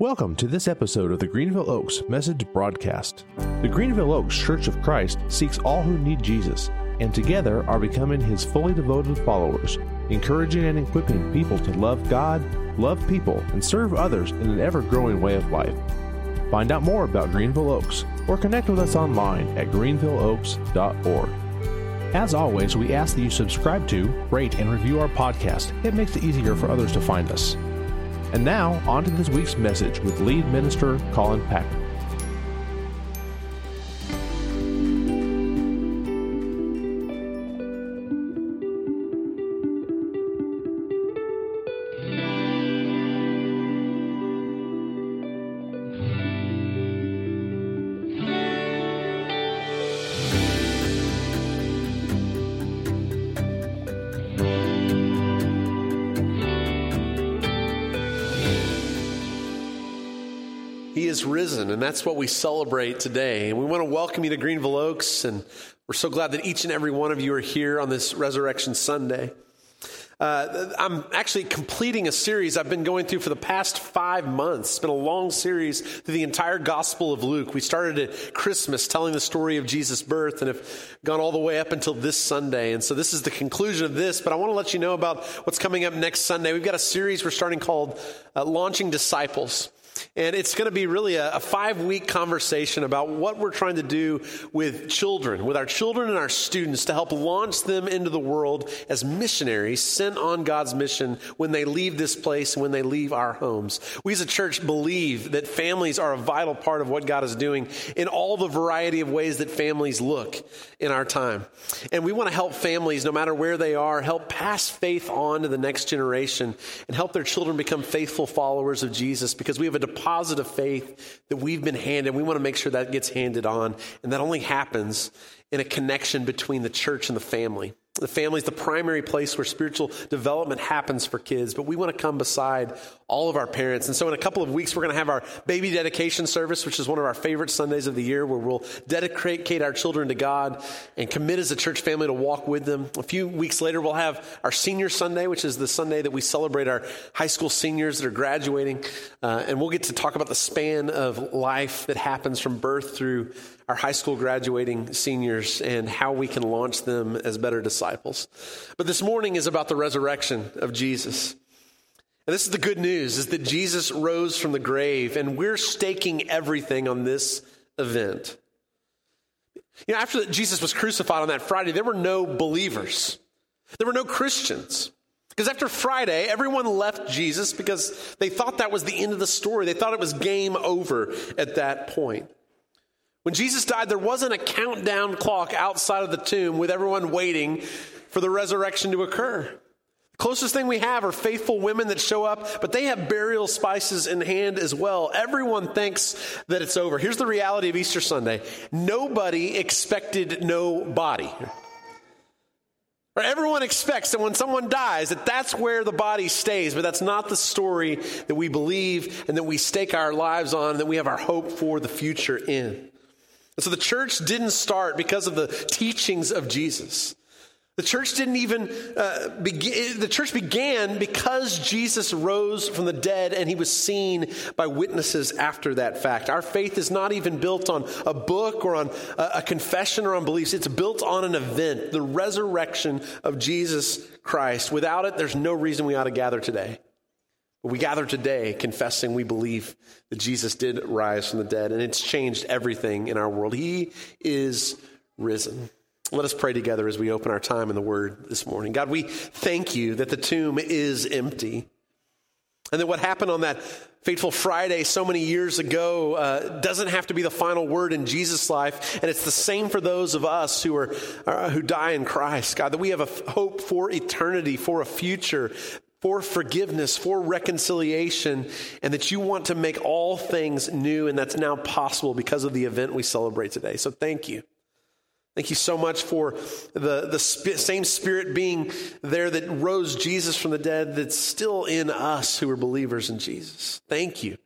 Welcome to this episode of the Greenville Oaks Message Broadcast. The Greenville Oaks Church of Christ seeks all who need Jesus, and together are becoming his fully devoted followers, encouraging and equipping people to love God, love people, and serve others in an ever growing way of life. Find out more about Greenville Oaks or connect with us online at greenvilleoaks.org. As always, we ask that you subscribe to, rate, and review our podcast. It makes it easier for others to find us. And now, on to this week's message with lead minister Colin Packer. Is risen, and that's what we celebrate today. And we want to welcome you to Greenville Oaks, and we're so glad that each and every one of you are here on this Resurrection Sunday. Uh, I'm actually completing a series I've been going through for the past five months. It's been a long series through the entire Gospel of Luke. We started at Christmas telling the story of Jesus' birth and have gone all the way up until this Sunday. And so this is the conclusion of this, but I want to let you know about what's coming up next Sunday. We've got a series we're starting called uh, Launching Disciples. And it's going to be really a, a five week conversation about what we're trying to do with children, with our children and our students to help launch them into the world as missionaries sent on God's mission when they leave this place when they leave our homes. We as a church believe that families are a vital part of what God is doing in all the variety of ways that families look in our time. And we want to help families, no matter where they are, help pass faith on to the next generation and help their children become faithful followers of Jesus because we have a deposit of faith that we've been handed. We want to make sure that gets handed on. And that only happens in a connection between the church and the family. The family is the primary place where spiritual development happens for kids, but we want to come beside all of our parents. And so, in a couple of weeks, we're going to have our baby dedication service, which is one of our favorite Sundays of the year, where we'll dedicate our children to God and commit as a church family to walk with them. A few weeks later, we'll have our senior Sunday, which is the Sunday that we celebrate our high school seniors that are graduating. Uh, and we'll get to talk about the span of life that happens from birth through our high school graduating seniors and how we can launch them as better disciples. But this morning is about the resurrection of Jesus. And this is the good news is that Jesus rose from the grave and we're staking everything on this event. You know, after Jesus was crucified on that Friday, there were no believers. There were no Christians. Because after Friday, everyone left Jesus because they thought that was the end of the story. They thought it was game over at that point. When Jesus died, there wasn't a countdown clock outside of the tomb with everyone waiting for the resurrection to occur. The closest thing we have are faithful women that show up, but they have burial spices in hand as well. Everyone thinks that it's over. Here's the reality of Easter Sunday nobody expected no body. Everyone expects that when someone dies, that that's where the body stays, but that's not the story that we believe and that we stake our lives on, that we have our hope for the future in. And so the church didn't start because of the teachings of Jesus. The church didn't even uh, begin, the church began because Jesus rose from the dead and he was seen by witnesses after that fact. Our faith is not even built on a book or on a, a confession or on beliefs. It's built on an event, the resurrection of Jesus Christ. Without it, there's no reason we ought to gather today. We gather today confessing we believe that Jesus did rise from the dead and it's changed everything in our world. He is risen. Let us pray together as we open our time in the Word this morning. God, we thank you that the tomb is empty. And that what happened on that fateful Friday so many years ago uh, doesn't have to be the final word in Jesus' life. And it's the same for those of us who, are, uh, who die in Christ. God, that we have a hope for eternity, for a future, for forgiveness, for reconciliation, and that you want to make all things new. And that's now possible because of the event we celebrate today. So thank you. Thank you so much for the, the sp- same spirit being there that rose Jesus from the dead that's still in us who are believers in Jesus. Thank you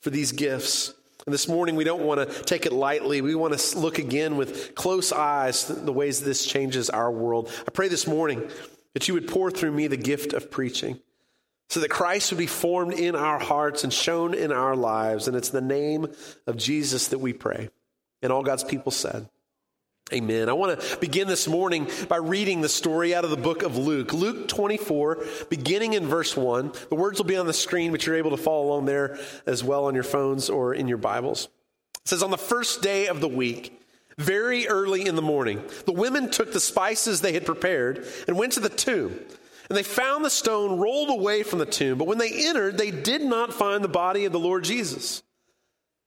for these gifts. And this morning, we don't want to take it lightly. We want to look again with close eyes the ways this changes our world. I pray this morning that you would pour through me the gift of preaching, so that Christ would be formed in our hearts and shown in our lives. And it's the name of Jesus that we pray. And all God's people said, Amen. I want to begin this morning by reading the story out of the book of Luke. Luke 24, beginning in verse 1. The words will be on the screen, but you're able to follow along there as well on your phones or in your Bibles. It says, On the first day of the week, very early in the morning, the women took the spices they had prepared and went to the tomb. And they found the stone rolled away from the tomb. But when they entered, they did not find the body of the Lord Jesus.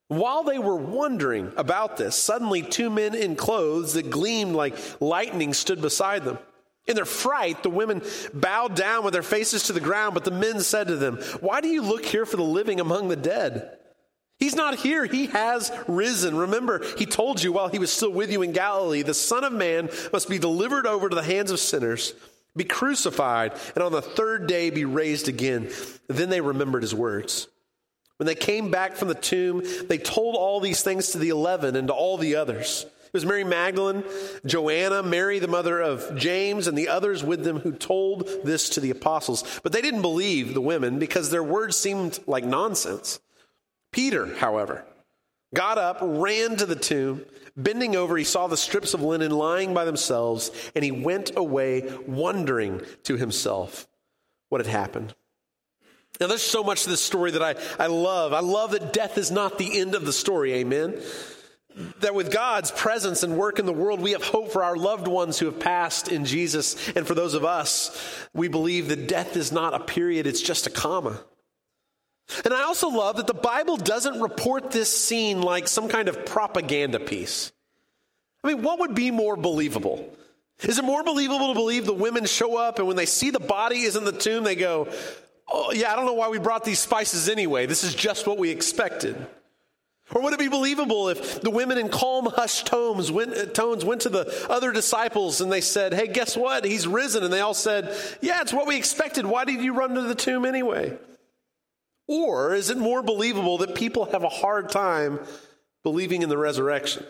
While they were wondering about this, suddenly two men in clothes that gleamed like lightning stood beside them. In their fright, the women bowed down with their faces to the ground, but the men said to them, Why do you look here for the living among the dead? He's not here. He has risen. Remember, he told you while he was still with you in Galilee, the Son of Man must be delivered over to the hands of sinners, be crucified, and on the third day be raised again. Then they remembered his words. When they came back from the tomb, they told all these things to the eleven and to all the others. It was Mary Magdalene, Joanna, Mary, the mother of James, and the others with them who told this to the apostles. But they didn't believe the women because their words seemed like nonsense. Peter, however, got up, ran to the tomb. Bending over, he saw the strips of linen lying by themselves, and he went away wondering to himself what had happened. Now, there's so much to this story that I, I love. I love that death is not the end of the story. Amen. That with God's presence and work in the world, we have hope for our loved ones who have passed in Jesus. And for those of us, we believe that death is not a period, it's just a comma. And I also love that the Bible doesn't report this scene like some kind of propaganda piece. I mean, what would be more believable? Is it more believable to believe the women show up and when they see the body is in the tomb, they go, Oh, yeah, I don't know why we brought these spices anyway. This is just what we expected. Or would it be believable if the women in calm, hushed tones went, uh, tones went to the other disciples and they said, Hey, guess what? He's risen. And they all said, Yeah, it's what we expected. Why did you run to the tomb anyway? Or is it more believable that people have a hard time believing in the resurrection?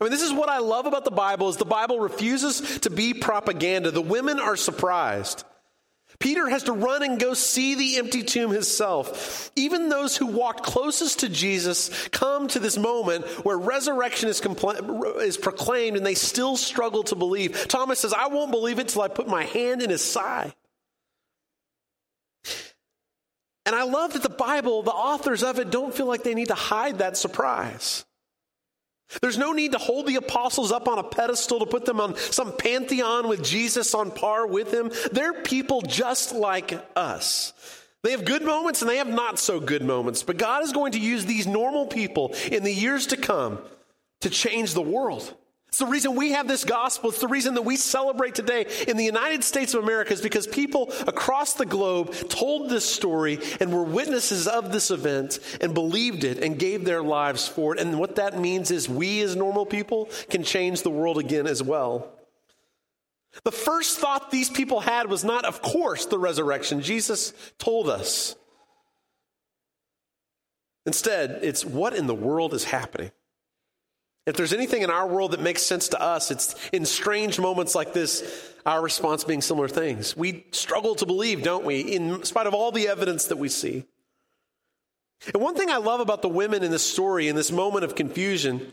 I mean, this is what I love about the Bible is the Bible refuses to be propaganda. The women are surprised. Peter has to run and go see the empty tomb himself. Even those who walked closest to Jesus come to this moment where resurrection is, is proclaimed and they still struggle to believe. Thomas says, I won't believe it till I put my hand in his side. And I love that the Bible, the authors of it, don't feel like they need to hide that surprise. There's no need to hold the apostles up on a pedestal to put them on some pantheon with Jesus on par with him. They're people just like us. They have good moments and they have not so good moments, but God is going to use these normal people in the years to come to change the world. It's the reason we have this gospel. It's the reason that we celebrate today in the United States of America is because people across the globe told this story and were witnesses of this event and believed it and gave their lives for it. And what that means is we as normal people can change the world again as well. The first thought these people had was not, of course, the resurrection. Jesus told us. Instead, it's what in the world is happening. If there's anything in our world that makes sense to us, it's in strange moments like this, our response being similar things. We struggle to believe, don't we, in spite of all the evidence that we see. And one thing I love about the women in this story, in this moment of confusion,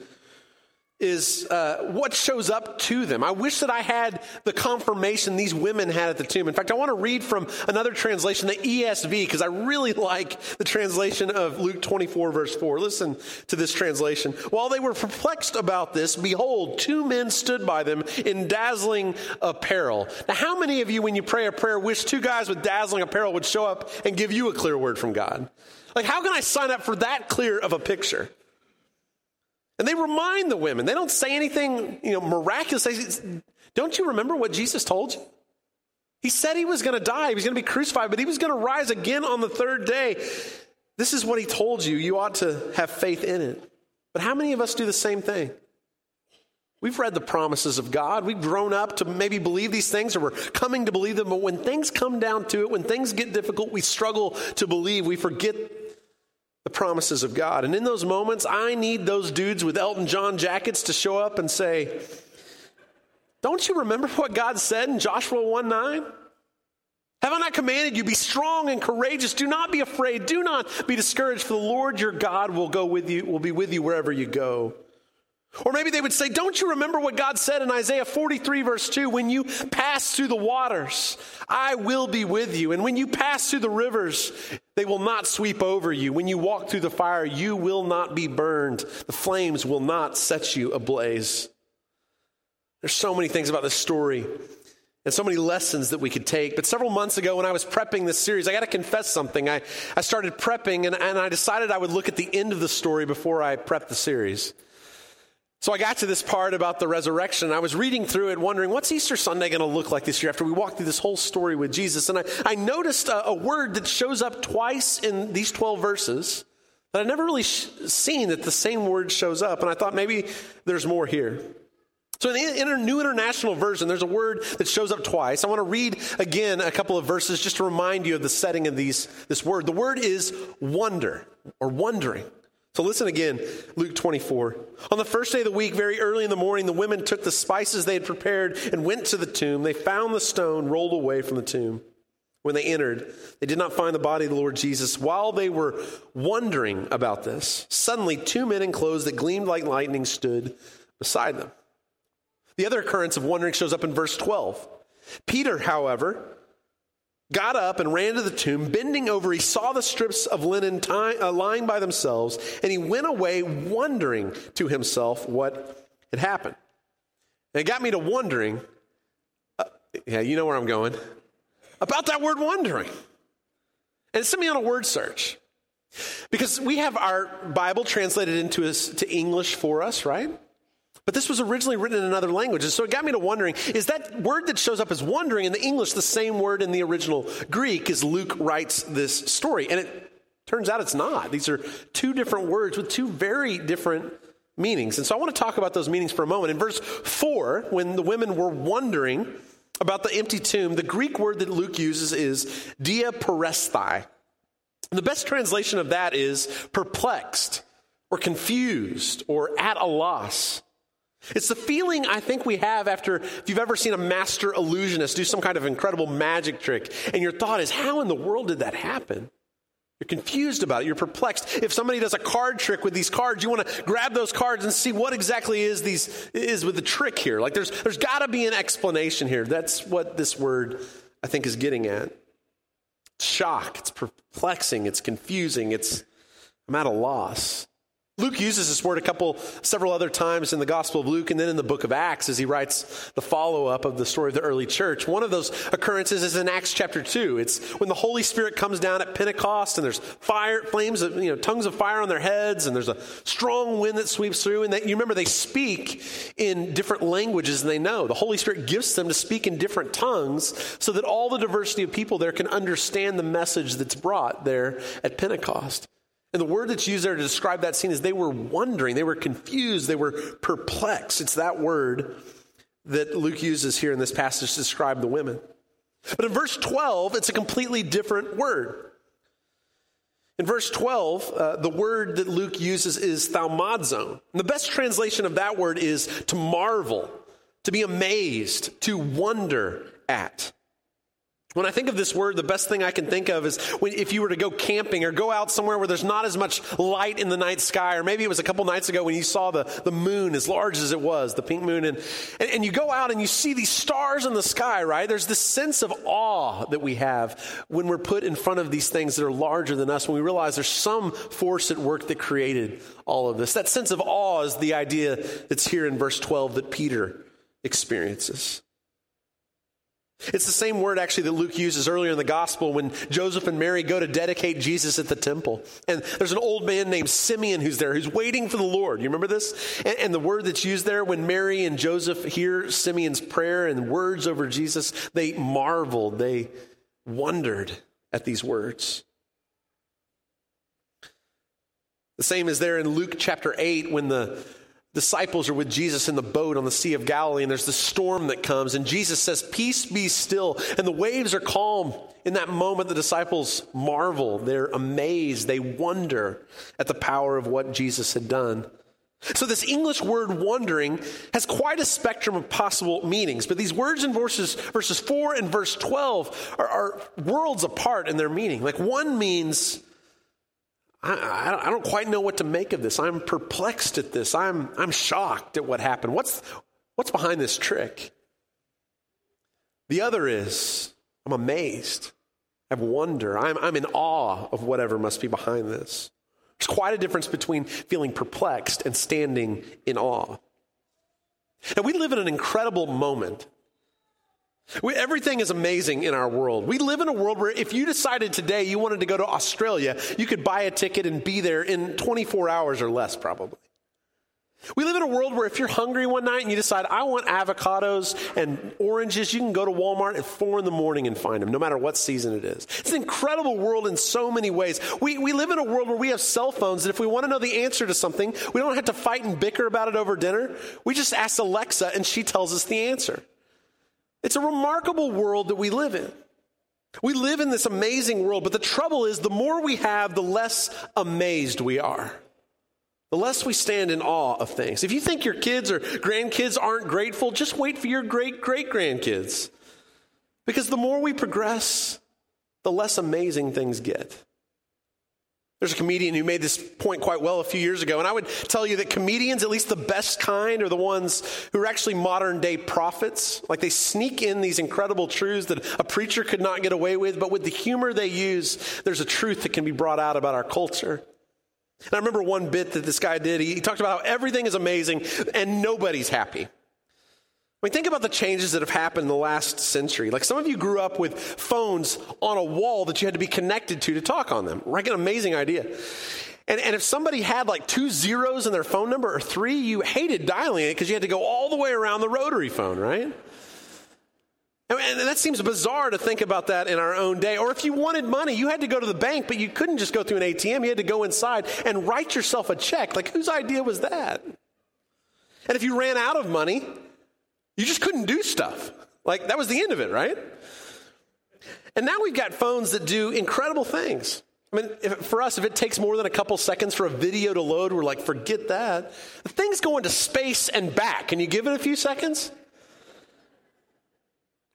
is uh, what shows up to them. I wish that I had the confirmation these women had at the tomb. In fact, I want to read from another translation, the ESV, because I really like the translation of Luke 24, verse 4. Listen to this translation. While they were perplexed about this, behold, two men stood by them in dazzling apparel. Now, how many of you, when you pray a prayer, wish two guys with dazzling apparel would show up and give you a clear word from God? Like, how can I sign up for that clear of a picture? And they remind the women. They don't say anything, you know, miraculous. They, don't you remember what Jesus told you? He said he was going to die, he was going to be crucified, but he was going to rise again on the third day. This is what he told you. You ought to have faith in it. But how many of us do the same thing? We've read the promises of God. We've grown up to maybe believe these things or we're coming to believe them. But when things come down to it, when things get difficult, we struggle to believe. We forget the promises of God. And in those moments, I need those dudes with Elton John jackets to show up and say, Don't you remember what God said in Joshua 1 9? Have I not commanded you? Be strong and courageous. Do not be afraid. Do not be discouraged, for the Lord your God will go with you, will be with you wherever you go. Or maybe they would say, Don't you remember what God said in Isaiah 43, verse 2? When you pass through the waters, I will be with you. And when you pass through the rivers, they will not sweep over you. When you walk through the fire, you will not be burned. The flames will not set you ablaze. There's so many things about this story and so many lessons that we could take. But several months ago, when I was prepping this series, I got to confess something. I, I started prepping, and, and I decided I would look at the end of the story before I prepped the series. So I got to this part about the resurrection. I was reading through it, wondering what's Easter Sunday going to look like this year after we walk through this whole story with Jesus. And I, I noticed a, a, word that shows up twice in these 12 verses that I'd never really sh- seen that the same word shows up. And I thought maybe there's more here. So in the New International Version, there's a word that shows up twice. I want to read again a couple of verses just to remind you of the setting of these, this word. The word is wonder or wondering. So listen again, Luke 24. On the first day of the week, very early in the morning, the women took the spices they had prepared and went to the tomb. They found the stone rolled away from the tomb. When they entered, they did not find the body of the Lord Jesus. While they were wondering about this, suddenly two men in clothes that gleamed like lightning stood beside them. The other occurrence of wondering shows up in verse 12. Peter, however, got up and ran to the tomb. Bending over, he saw the strips of linen uh, lying by themselves, and he went away wondering to himself what had happened. And it got me to wondering uh, yeah, you know where I'm going about that word wondering. And it sent me on a word search. Because we have our Bible translated into to English for us, right? But this was originally written in another language. And so it got me to wondering is that word that shows up as wondering in the English the same word in the original Greek as Luke writes this story? And it turns out it's not. These are two different words with two very different meanings. And so I want to talk about those meanings for a moment. In verse 4, when the women were wondering about the empty tomb, the Greek word that Luke uses is diaperesthai. And the best translation of that is perplexed or confused or at a loss. It's the feeling I think we have after, if you've ever seen a master illusionist do some kind of incredible magic trick, and your thought is, how in the world did that happen? You're confused about it. You're perplexed. If somebody does a card trick with these cards, you want to grab those cards and see what exactly is these is with the trick here. Like there's there's got to be an explanation here. That's what this word I think is getting at. Shock. It's perplexing. It's confusing. It's I'm at a loss. Luke uses this word a couple, several other times in the Gospel of Luke and then in the book of Acts as he writes the follow up of the story of the early church. One of those occurrences is in Acts chapter 2. It's when the Holy Spirit comes down at Pentecost and there's fire, flames, of, you know, tongues of fire on their heads and there's a strong wind that sweeps through. And that, you remember they speak in different languages than they know. The Holy Spirit gifts them to speak in different tongues so that all the diversity of people there can understand the message that's brought there at Pentecost. And the word that's used there to describe that scene is they were wondering, they were confused, they were perplexed. It's that word that Luke uses here in this passage to describe the women. But in verse 12, it's a completely different word. In verse 12, uh, the word that Luke uses is thaumazo. And the best translation of that word is to marvel, to be amazed, to wonder at. When I think of this word, the best thing I can think of is when, if you were to go camping or go out somewhere where there's not as much light in the night sky, or maybe it was a couple nights ago when you saw the, the moon as large as it was, the pink moon, and, and, and you go out and you see these stars in the sky, right? There's this sense of awe that we have when we're put in front of these things that are larger than us, when we realize there's some force at work that created all of this. That sense of awe is the idea that's here in verse 12 that Peter experiences. It's the same word actually that Luke uses earlier in the gospel when Joseph and Mary go to dedicate Jesus at the temple. And there's an old man named Simeon who's there, who's waiting for the Lord. You remember this? And, and the word that's used there when Mary and Joseph hear Simeon's prayer and words over Jesus, they marveled, they wondered at these words. The same is there in Luke chapter 8 when the disciples are with Jesus in the boat on the Sea of Galilee, and there's the storm that comes, and Jesus says, Peace be still. And the waves are calm. In that moment, the disciples marvel. They're amazed. They wonder at the power of what Jesus had done. So, this English word wondering has quite a spectrum of possible meanings, but these words in verses, verses 4 and verse 12 are, are worlds apart in their meaning. Like, one means, I, I, don't quite know what to make of this. I'm perplexed at this. I'm, I'm shocked at what happened. What's, what's behind this trick? The other is, I'm amazed. I have wonder. I'm, I'm in awe of whatever must be behind this. There's quite a difference between feeling perplexed and standing in awe. And we live in an incredible moment. We, everything is amazing in our world. We live in a world where if you decided today you wanted to go to Australia, you could buy a ticket and be there in 24 hours or less, probably. We live in a world where if you're hungry one night and you decide, I want avocados and oranges, you can go to Walmart at four in the morning and find them, no matter what season it is. It's an incredible world in so many ways. We, we live in a world where we have cell phones, and if we want to know the answer to something, we don't have to fight and bicker about it over dinner. We just ask Alexa, and she tells us the answer. It's a remarkable world that we live in. We live in this amazing world, but the trouble is, the more we have, the less amazed we are the less we stand in awe of things. If you think your kids or grandkids aren't grateful, just wait for your great great grandkids. Because the more we progress, the less amazing things get. There's a comedian who made this point quite well a few years ago, and I would tell you that comedians, at least the best kind, are the ones who are actually modern day prophets. Like they sneak in these incredible truths that a preacher could not get away with, but with the humor they use, there's a truth that can be brought out about our culture. And I remember one bit that this guy did. He, talked about how everything is amazing and nobody's happy. I mean, think about the changes that have happened in the last century. Like some of you grew up with phones on a wall that you had to be connected to to talk on them. Like an amazing idea. And, and if somebody had like two zeros in their phone number or three, you hated dialing it because you had to go all the way around the rotary phone, right? And that seems bizarre to think about that in our own day. Or if you wanted money, you had to go to the bank, but you couldn't just go through an ATM. You had to go inside and write yourself a check. Like, whose idea was that? And if you ran out of money, you just couldn't do stuff. Like, that was the end of it, right? And now we've got phones that do incredible things. I mean, if, for us, if it takes more than a couple seconds for a video to load, we're like, forget that. The thing's going to space and back. Can you give it a few seconds?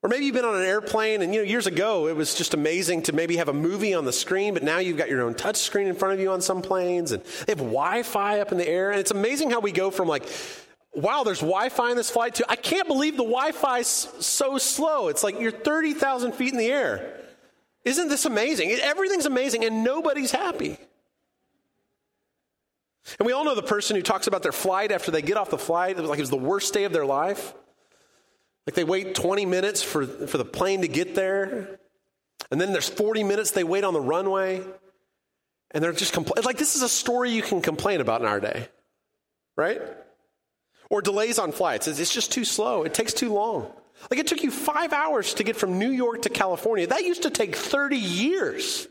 Or maybe you've been on an airplane and you know years ago it was just amazing to maybe have a movie on the screen, but now you've got your own touch screen in front of you on some planes and they have Wi-Fi up in the air and it's amazing how we go from like wow, there's Wi-Fi in this flight too. I can't believe the Wi-Fi's so slow. It's like you're 30,000 feet in the air. Isn't this amazing? Everything's amazing and nobody's happy. And we all know the person who talks about their flight after they get off the flight, it was like it was the worst day of their life. Like they wait 20 minutes for, for the plane to get there, and then there's 40 minutes they wait on the runway, and they're just compl- like this is a story you can complain about in our day, right? Or delays on flights. It's just too slow. It takes too long. Like it took you five hours to get from New York to California. That used to take 30 years.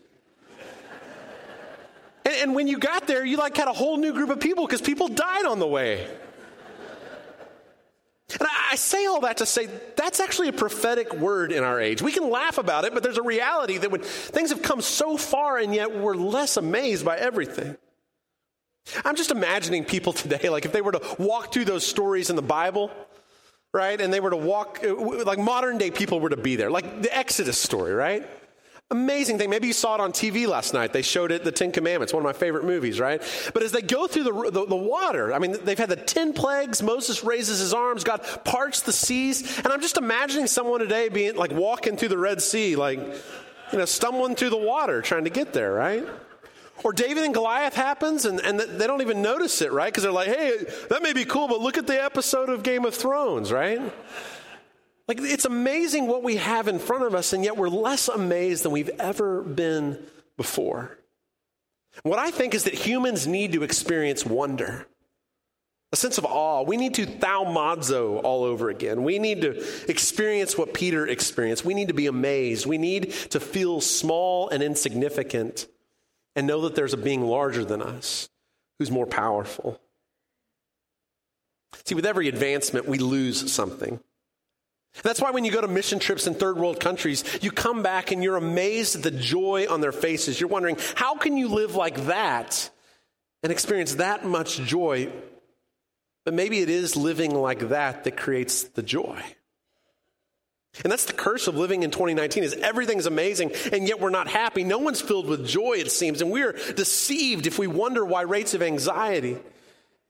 and, and when you got there, you like had a whole new group of people because people died on the way. And I say all that to say that's actually a prophetic word in our age. We can laugh about it, but there's a reality that when things have come so far and yet we're less amazed by everything. I'm just imagining people today, like if they were to walk through those stories in the Bible, right? And they were to walk, uh, like modern day people were to be there, like the Exodus story, right? Amazing thing. Maybe you saw it on TV last night. They showed it, The Ten Commandments, one of my favorite movies, right? But as they go through the, the, the, water, I mean, they've had the 10 plagues. Moses raises his arms. God parts the seas. And I'm just imagining someone today being like walking through the Red Sea, like, you know, stumbling through the water trying to get there, right? Or David and Goliath happens and, and they don't even notice it, right? Because they're like, hey, that may be cool, but look at the episode of Game of Thrones, right? Like, it's amazing what we have in front of us, and yet we're less amazed than we've ever been before. What I think is that humans need to experience wonder, a sense of awe. We need to thaumazo all over again. We need to experience what Peter experienced. We need to be amazed. We need to feel small and insignificant and know that there's a being larger than us who's more powerful. See, with every advancement, we lose something. That's why when you go to mission trips in third world countries, you come back and you're amazed at the joy on their faces. You're wondering, how can you live like that and experience that much joy But maybe it is living like that that creates the joy. And that's the curse of living in 2019 is everything's amazing and yet we're not happy. No one's filled with joy it seems and we're deceived if we wonder why rates of anxiety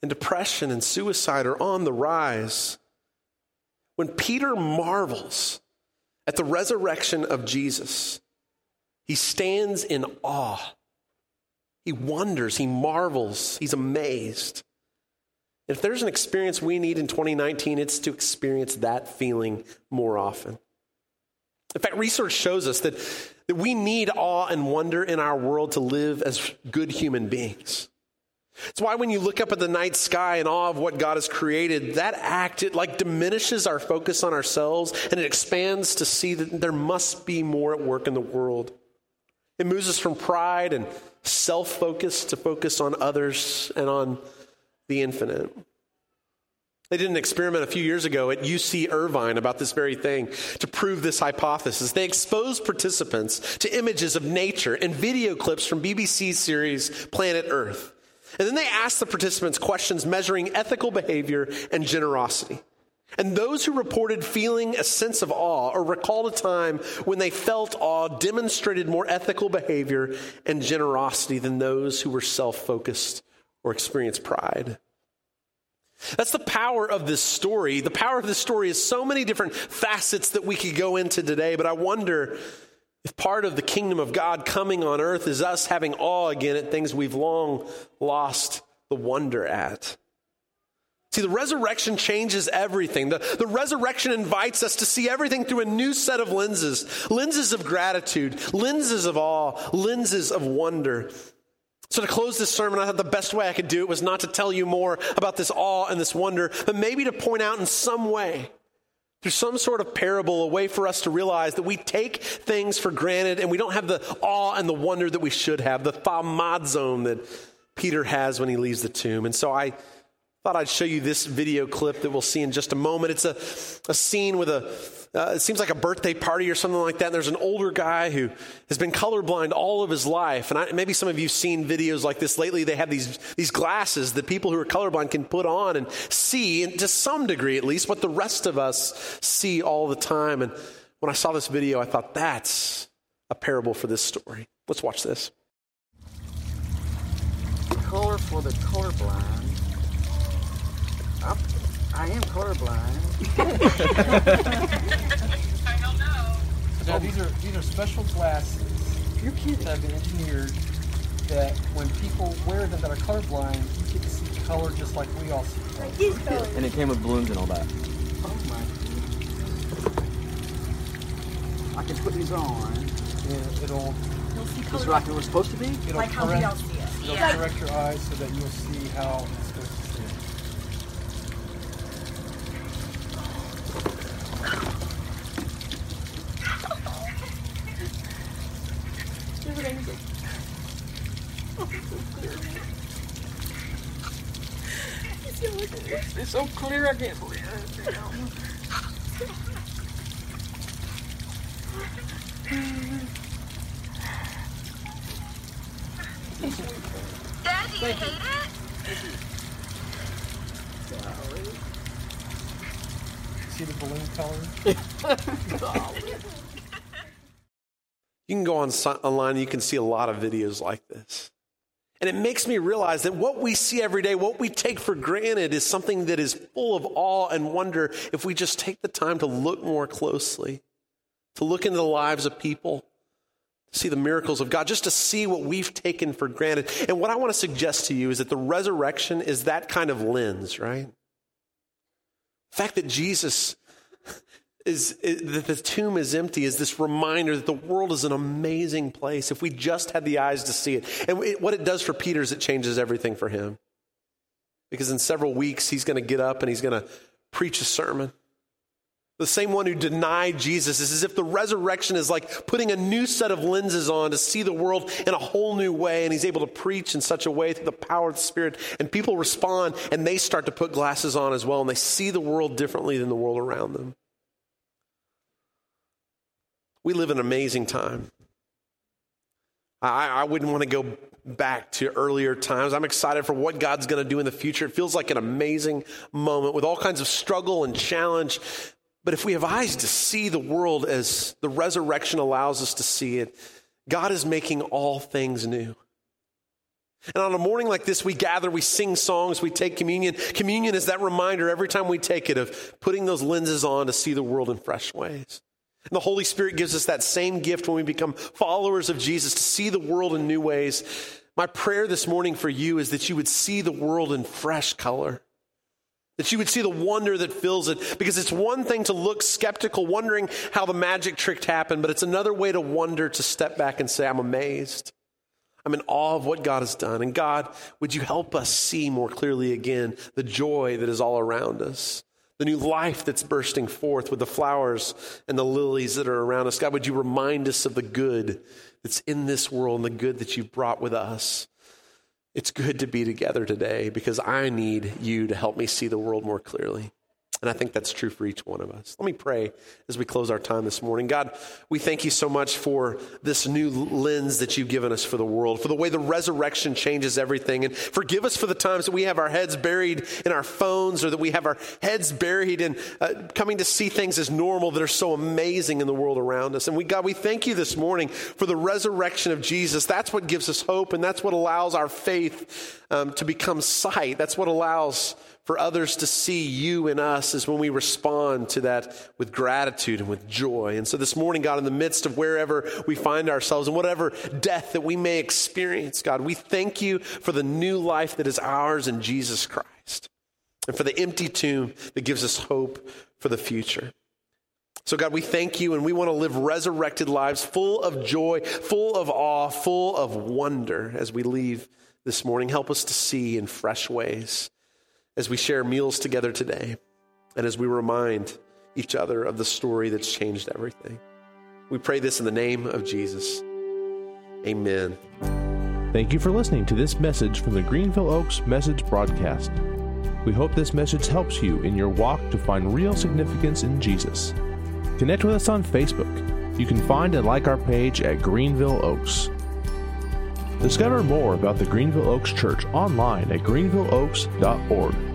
and depression and suicide are on the rise. When Peter marvels at the resurrection of Jesus, he stands in awe. He wonders, he marvels, he's amazed. If there's an experience we need in 2019, it's to experience that feeling more often. In fact, research shows us that, that we need awe and wonder in our world to live as good human beings. It's why when you look up at the night sky in awe of what God has created, that act, it like diminishes our focus on ourselves and it expands to see that there must be more at work in the world. It moves us from pride and self focus to focus on others and on the infinite. They did an experiment a few years ago at UC Irvine about this very thing to prove this hypothesis. They exposed participants to images of nature and video clips from BBC's series Planet Earth. And then they asked the participants questions measuring ethical behavior and generosity. And those who reported feeling a sense of awe or recalled a time when they felt awe demonstrated more ethical behavior and generosity than those who were self focused or experienced pride. That's the power of this story. The power of this story is so many different facets that we could go into today, but I wonder if part of the kingdom of God coming on earth is us having awe again at things we've long lost the wonder at. See, the resurrection changes everything. The, the resurrection invites us to see everything through a new set of lenses lenses of gratitude, lenses of awe, lenses of wonder. So, to close this sermon, I thought the best way I could do it was not to tell you more about this awe and this wonder, but maybe to point out in some way, through some sort of parable, a way for us to realize that we take things for granted and we don't have the awe and the wonder that we should have, the thaumazo that Peter has when he leaves the tomb. And so I thought I'd show you this video clip that we'll see in just a moment. It's a, a scene with a, uh, it seems like a birthday party or something like that. And there's an older guy who has been colorblind all of his life. And I, maybe some of you have seen videos like this lately. They have these, these glasses that people who are colorblind can put on and see, and to some degree at least, what the rest of us see all the time. And when I saw this video, I thought that's a parable for this story. Let's watch this. Color for the colorblind I'm, I am colorblind. Now these are these are special glasses You're kidding. that have been engineered that when people wear them that are colorblind, you get to see color just like we all see. And it came with balloons and all that. Oh my. I can put these on. And it'll You'll see Is color it like it was supposed to be? it'll like how we all see it. it'll Yeah. correct your eyes so that you'll see how it's supposed to see. It's so clear I can't believe it. Dad, do you hate it? See the balloon color? You can go on online you can see a lot of videos like this. And it makes me realize that what we see every day, what we take for granted, is something that is full of awe and wonder if we just take the time to look more closely, to look into the lives of people, see the miracles of God, just to see what we've taken for granted. And what I want to suggest to you is that the resurrection is that kind of lens, right? The fact that Jesus is, is, that the tomb is empty is this reminder that the world is an amazing place if we just had the eyes to see it. And it, what it does for Peter is it changes everything for him. Because in several weeks, he's going to get up and he's going to preach a sermon. The same one who denied Jesus is as if the resurrection is like putting a new set of lenses on to see the world in a whole new way. And he's able to preach in such a way through the power of the Spirit. And people respond and they start to put glasses on as well. And they see the world differently than the world around them. We live in an amazing time. I, I wouldn't want to go back to earlier times. I'm excited for what God's going to do in the future. It feels like an amazing moment with all kinds of struggle and challenge. But if we have eyes to see the world as the resurrection allows us to see it, God is making all things new. And on a morning like this, we gather, we sing songs, we take communion. Communion is that reminder every time we take it of putting those lenses on to see the world in fresh ways. And the Holy Spirit gives us that same gift when we become followers of Jesus to see the world in new ways. My prayer this morning for you is that you would see the world in fresh color. That you would see the wonder that fills it. Because it's one thing to look skeptical, wondering how the magic trick happened, but it's another way to wonder, to step back and say, I'm amazed. I'm in awe of what God has done. And God, would you help us see more clearly again the joy that is all around us? The new life that's bursting forth with the flowers and the lilies that are around us. God, would you remind us of the good that's in this world and the good that you've brought with us? It's good to be together today because I need you to help me see the world more clearly. And I think that's true for each one of us. Let me pray as we close our time this morning. God, we thank you so much for this new lens that you've given us for the world, for the way the resurrection changes everything. And forgive us for the times that we have our heads buried in our phones or that we have our heads buried in uh, coming to see things as normal that are so amazing in the world around us. And we, God, we thank you this morning for the resurrection of Jesus. That's what gives us hope, and that's what allows our faith um, to become sight. That's what allows for others to see you in us is when we respond to that with gratitude and with joy. And so this morning, God, in the midst of wherever we find ourselves and whatever death that we may experience, God, we thank you for the new life that is ours in Jesus Christ and for the empty tomb that gives us hope for the future. So, God, we thank you and we want to live resurrected lives full of joy, full of awe, full of wonder as we leave this morning. Help us to see in fresh ways as we share meals together today and as we remind each other of the story that's changed everything. We pray this in the name of Jesus. Amen. Thank you for listening to this message from the Greenville Oaks Message Broadcast. We hope this message helps you in your walk to find real significance in Jesus. Connect with us on Facebook. You can find and like our page at Greenville Oaks. Discover more about the Greenville Oaks Church online at greenvilleoaks.org.